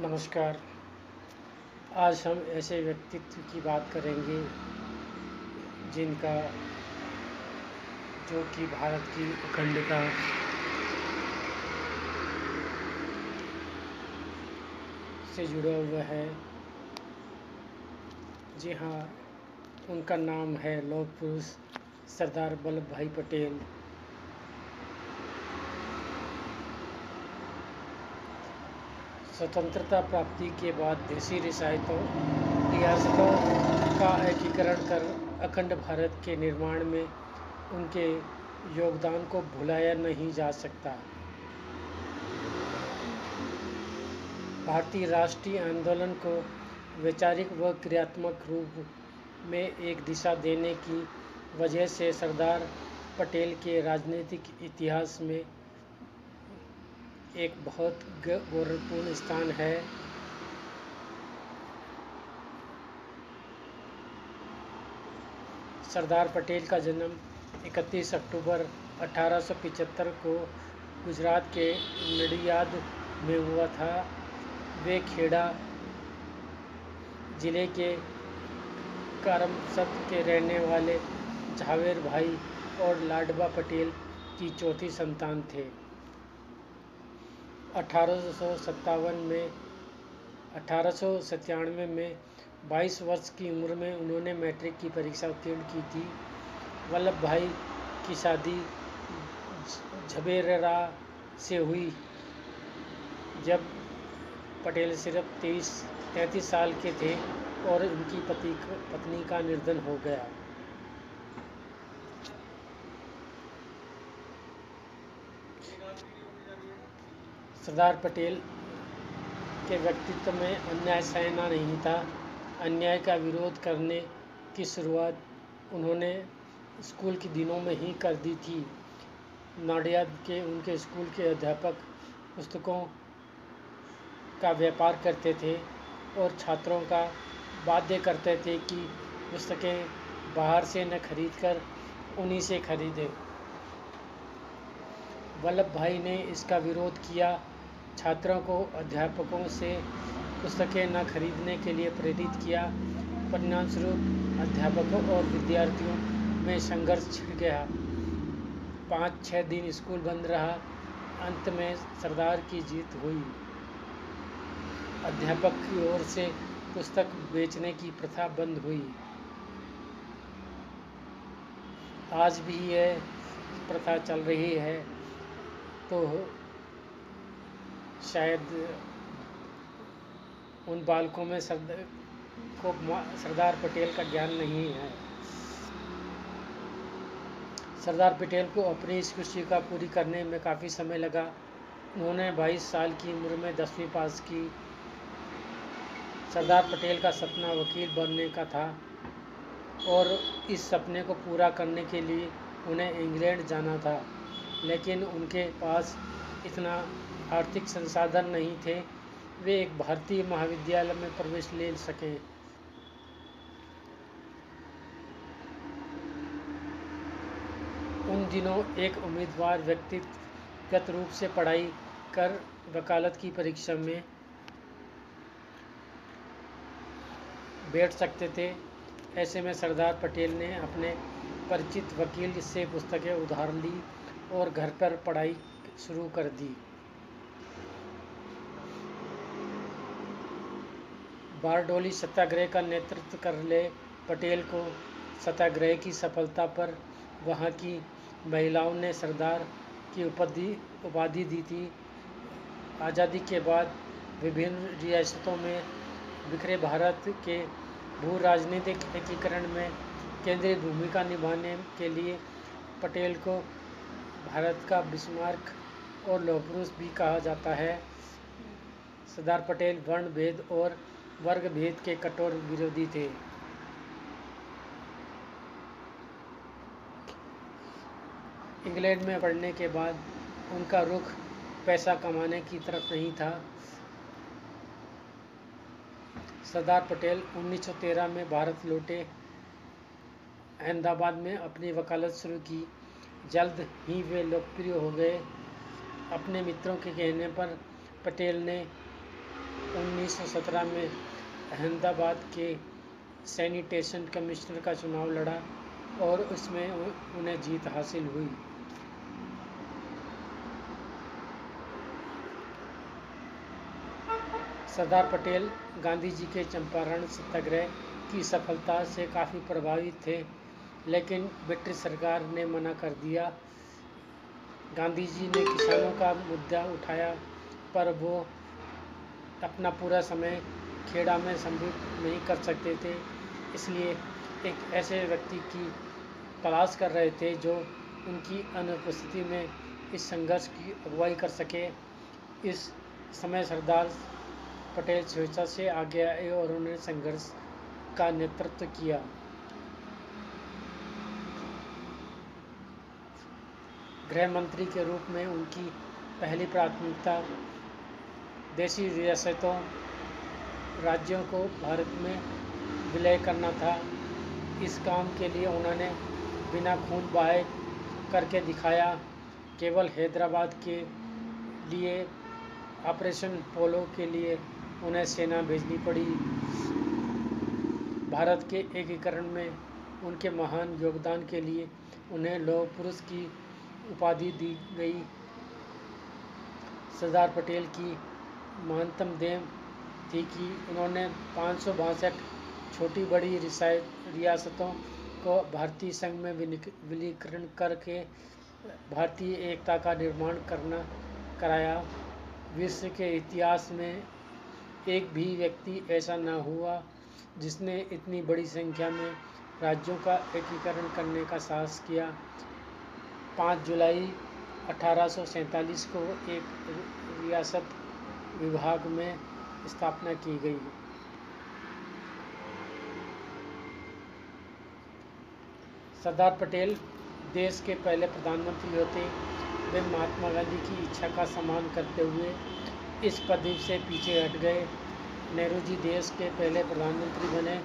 नमस्कार। आज हम ऐसे व्यक्तित्व की बात करेंगे, जिनका, जो कि भारत की अखंडता से जुड़ा हुआ है। जी हाँ उनका नाम है लौह पुरुष सरदार वल्लभ भाई पटेल। स्वतंत्रता प्राप्ति के बाद देशी रियासतों रियासतों का एकीकरण कर अखंड भारत के निर्माण में उनके योगदान को भुलाया नहीं जा सकता। भारतीय राष्ट्रीय आंदोलन को वैचारिक व क्रियात्मक रूप में एक दिशा देने की वजह से सरदार पटेल के राजनीतिक इतिहास में एक बहुत गौरवपूर्ण स्थान है। सरदार पटेल का जन्म 31 अक्टूबर 1875 को गुजरात के नडियाद में हुआ था। वे खेड़ा ज़िले के करमसद के रहने वाले झावेर भाई और लाडबा पटेल की चौथी संतान थे। अठारह सौ सत्तावन में, अठारह सौ सतानवे में 22 वर्ष की उम्र में उन्होंने मैट्रिक की परीक्षा उत्तीर्ण की थी। वल्लभ भाई की शादी झबेरा से हुई, जब पटेल सिर्फ़ तेईस, तैंतीस साल के थे और उनकी पति पत्नी का निर्धन हो गया। सरदार पटेल के व्यक्तित्व में अन्याय सहना नहीं था। अन्याय का विरोध करने की शुरुआत उन्होंने स्कूल के दिनों में ही कर दी थी। नाडियाद के उनके स्कूल के अध्यापक पुस्तकों का व्यापार करते थे और छात्रों का बाध्य करते थे कि पुस्तकें बाहर से न खरीद कर उन्हीं से खरीदें। वल्लभ भाई ने इसका विरोध किया छात्रों को, अध्यापकों से पुस्तकें न खरीदने के लिए प्रेरित किया। परिणामस्वरूप अध्यापकों और विद्यार्थियों में संघर्ष छिड़ गया। पाँच छः दिन स्कूल बंद रहा। अंत में सरदार की जीत हुई। अध्यापक की ओर से पुस्तक बेचने की प्रथा बंद हुई। आज भी यह प्रथा चल रही है। तो शायद उन बालकों में को सरदार पटेल का ज्ञान नहीं है। सरदार पटेल को अपनी इस शिक्षा पूरी करने में काफ़ी समय लगा। उन्होंने 22 साल की उम्र में दसवीं पास की। सरदार पटेल का सपना वकील बनने का था और इस सपने को पूरा करने के लिए उन्हें इंग्लैंड जाना था, लेकिन उनके पास इतना आर्थिक संसाधन नहीं थे, वे एक भारतीय महाविद्यालय में प्रवेश ले सकें। उन दिनों एक उम्मीदवार व्यक्तिगत रूप से पढ़ाई कर वकालत की परीक्षा में बैठ सकते थे। ऐसे में सरदार पटेल ने अपने परिचित वकील से पुस्तकें उधार ली और घर पर पढ़ाई शुरू कर दी। बारडोली सत्याग्रह का नेतृत्व कर ले पटेल को। सत्याग्रह की सफलता पर वहाँ की महिलाओं ने सरदार की उपाधि उपाधि दी थी। आज़ादी के बाद विभिन्न रियासतों में बिखरे भारत के भू राजनीतिक एकीकरण में केंद्रीय भूमिका निभाने के लिए पटेल को भारत का बिस्मार्क और लोहपुरुष भी कहा जाता है। सरदार पटेल वर्ण भेद और वर्ग भेद के कठोर विरोधी थे। इंग्लैंड में पढ़ने के बाद उनका रुख पैसा कमाने की तरफ़ नहीं था। सरदार पटेल 1913 में भारत लौटे, अहमदाबाद में अपनी वकालत शुरू की। जल्द ही वे लोकप्रिय हो गए। अपने मित्रों के कहने पर पटेल ने 1917 में अहमदाबाद के सैनिटेशन कमिश्नर का चुनाव लड़ा और उसमें उन्हें जीत हासिल हुई। सरदार पटेल गांधी जी के चंपारण सत्याग्रह की सफलता से काफ़ी प्रभावित थे, लेकिन ब्रिटिश सरकार ने मना कर दिया गांधी जी ने किसानों का मुद्दा उठाया, पर वो अपना पूरा समय खेड़ा में समृद्ध नहीं कर सकते थे। इसलिए एक ऐसे व्यक्ति की तलाश कर रहे थे जो उनकी अनुपस्थिति में इस संघर्ष की अगुवाई कर सके। इस समय सरदार पटेल स्वेच्छा से आगे आए और उन्होंने संघर्ष का नेतृत्व किया। गृह मंत्री के रूप में उनकी पहली प्राथमिकता देशी रियासतों, राज्यों को भारत में विलय करना था। इस काम के लिए उन्होंने बिना खून बहाए करके दिखाया, केवल हैदराबाद के लिए ऑपरेशन पोलो के लिए उन्हें सेना भेजनी पड़ी। भारत के एकीकरण में उनके महान योगदान के लिए उन्हें लौह पुरुष की उपाधि दी गई। सरदार पटेल की महत्तम देव थी कि उन्होंने पाँच छोटी बड़ी रियासतों को भारतीय संघ में विलीकरण करके भारतीय एकता का निर्माण करना कराया। विश्व के इतिहास में एक भी व्यक्ति ऐसा न हुआ जिसने इतनी बड़ी संख्या में राज्यों का एकीकरण करने का साहस किया। पाँच जुलाई अठारह सौ सैंतालीस को एक रियासत विभाग में स्थापना की गई। सरदार पटेल देश के पहले प्रधानमंत्री होते, वे महात्मा गांधी की इच्छा का सम्मान करते हुए इस पदवी से पीछे हट गए। नेहरू जी देश के पहले प्रधानमंत्री बने।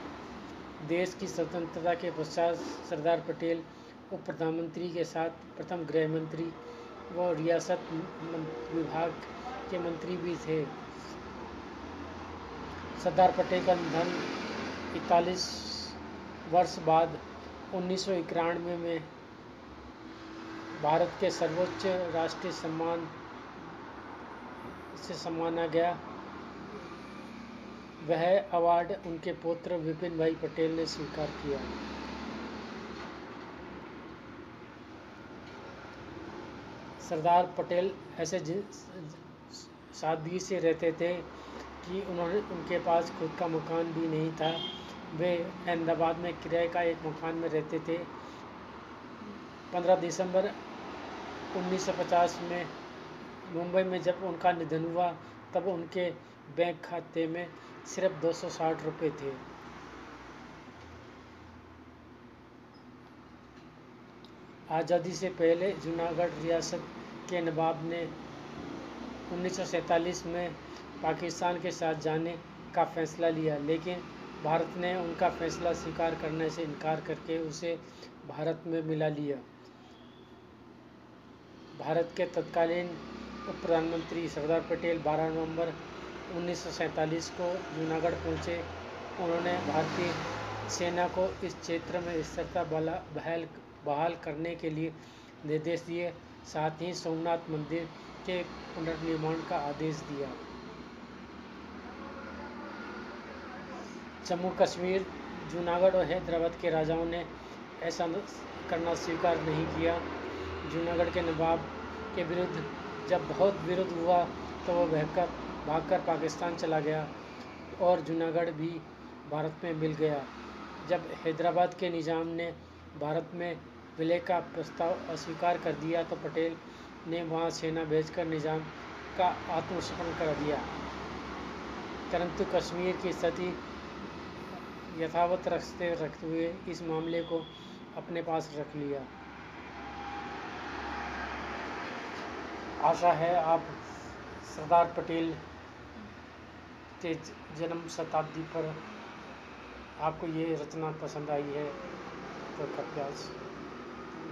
देश की स्वतंत्रता के पश्चात सरदार पटेल उप प्रधानमंत्री के साथ प्रथम गृह मंत्री व रियासत विभाग के मंत्री भी थे। सरदार पटेल का निधन इकतालीस वर्ष बाद उन्नीस सौ इक्यानवे में भारत के सर्वोच्च राष्ट्रीय सम्मान से सम्माना गया। वह अवार्ड उनके पुत्र विपिन भाई पटेल ने स्वीकार किया। सरदार पटेल ऐसे सादगी से रहते थे कि उन्होंने उनके पास खुद का मकान भी नहीं था। वे अहमदाबाद में किराए का एक मकान में रहते थे। 15 दिसंबर 1950 में मुंबई में जब उनका निधन हुआ, तब उनके बैंक खाते में सिर्फ़ 260 रुपए थे। आज़ादी से पहले जूनागढ़ रियासत के नवाब ने 1947 में पाकिस्तान के साथ जाने का फैसला लिया, लेकिन भारत ने उनका फैसला स्वीकार करने से इनकार करके उसे भारत में मिला लिया। भारत के तत्कालीन उप प्रधानमंत्री सरदार पटेल 12 नवंबर उन्नीस को जूनागढ़ पहुँचे। उन्होंने भारतीय सेना को इस क्षेत्र में स्थिरता बहाल बहाल करने के लिए निर्देश दिए। साथ ही सोमनाथ मंदिर के पुनर्निर्माण का आदेश दिया। जम्मू कश्मीर, जूनागढ़ और हैदराबाद के राजाओं ने ऐसा करना स्वीकार नहीं किया। जूनागढ़ के नवाब के विरुद्ध जब बहुत विरोध हुआ तो वो बहकर, भागकर पाकिस्तान चला गया और जूनागढ़ भी भारत में मिल गया। जब हैदराबाद के निज़ाम ने भारत में विलय का प्रस्ताव अस्वीकार कर दिया तो पटेल ने वहाँ सेना भेजकर निज़ाम का आत्मसमर्पण कर दिया। परंतु कश्मीर की स्थिति यथावत रखते रखते हुए इस मामले को अपने पास रख लिया। आशा है आप सरदार पटेल के जन्म शताब्दी पर आपको ये रचना पसंद आई है तो कृपया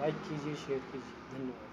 लाइक कीजिए शेयर कीजिए। धन्यवाद।